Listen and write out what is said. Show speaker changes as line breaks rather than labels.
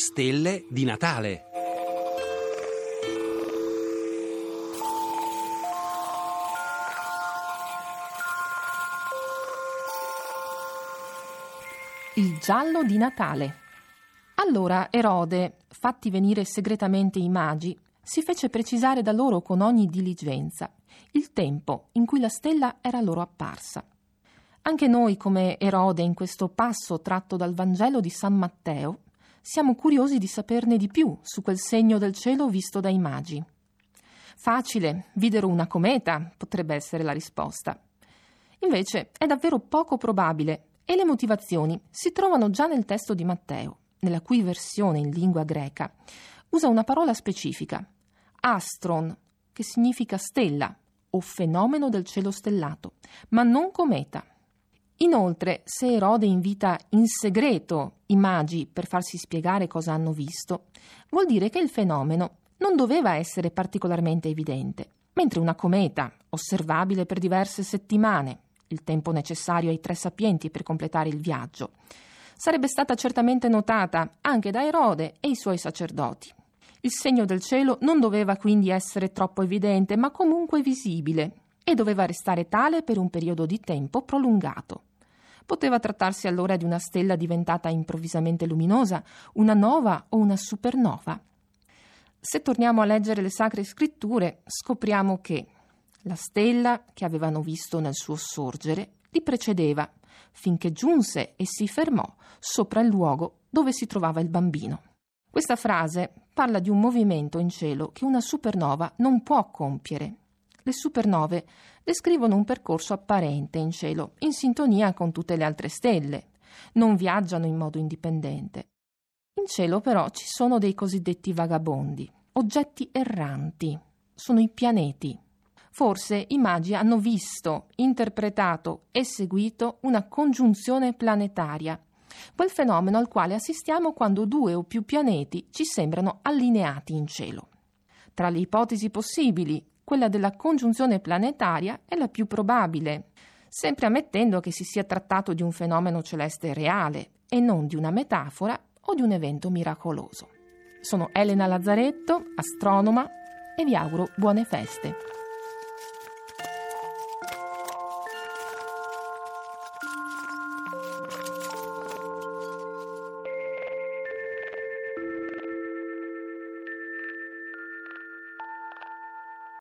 stelle di Natale.
Il giallo di Natale. Allora Erode, fatti venire segretamente i magi, si fece precisare da loro con ogni diligenza il tempo in cui la stella era loro apparsa. Anche noi, come Erode, in questo passo tratto dal Vangelo di San Matteo, siamo curiosi di saperne di più su quel segno del cielo visto dai magi. Facile, videro una cometa, potrebbe essere la risposta. Invece è davvero poco probabile e le motivazioni si trovano già nel testo di Matteo, nella cui versione in lingua greca usa una parola specifica, astron, che significa stella o fenomeno del cielo stellato, ma non cometa. Inoltre, se Erode invita in segreto i magi per farsi spiegare cosa hanno visto, vuol dire che il fenomeno non doveva essere particolarmente evidente, mentre una cometa, osservabile per diverse settimane, il tempo necessario ai tre sapienti per completare il viaggio, sarebbe stata certamente notata anche da Erode e i suoi sacerdoti. Il segno del cielo non doveva quindi essere troppo evidente, ma comunque visibile, e doveva restare tale per un periodo di tempo prolungato. Poteva trattarsi allora di una stella diventata improvvisamente luminosa, una nova o una supernova. Se torniamo a leggere le sacre scritture, scopriamo che la stella che avevano visto nel suo sorgere li precedeva, finché giunse e si fermò sopra il luogo dove si trovava il bambino. Questa frase parla di un movimento in cielo che una supernova non può compiere le supernove descrivono un percorso apparente in cielo, in sintonia con tutte le altre stelle. Non viaggiano in modo indipendente. In cielo però ci sono dei cosiddetti vagabondi, oggetti erranti. Sono i pianeti. Forse i magi hanno visto, interpretato e seguito una congiunzione planetaria, quel fenomeno al quale assistiamo quando due o più pianeti ci sembrano allineati in cielo. Tra le ipotesi possibili, quella della congiunzione planetaria è la più probabile, sempre ammettendo che si sia trattato di un fenomeno celeste reale e non di una metafora o di un evento miracoloso. Sono Elena Lazzaretto, astronoma, e vi auguro buone feste.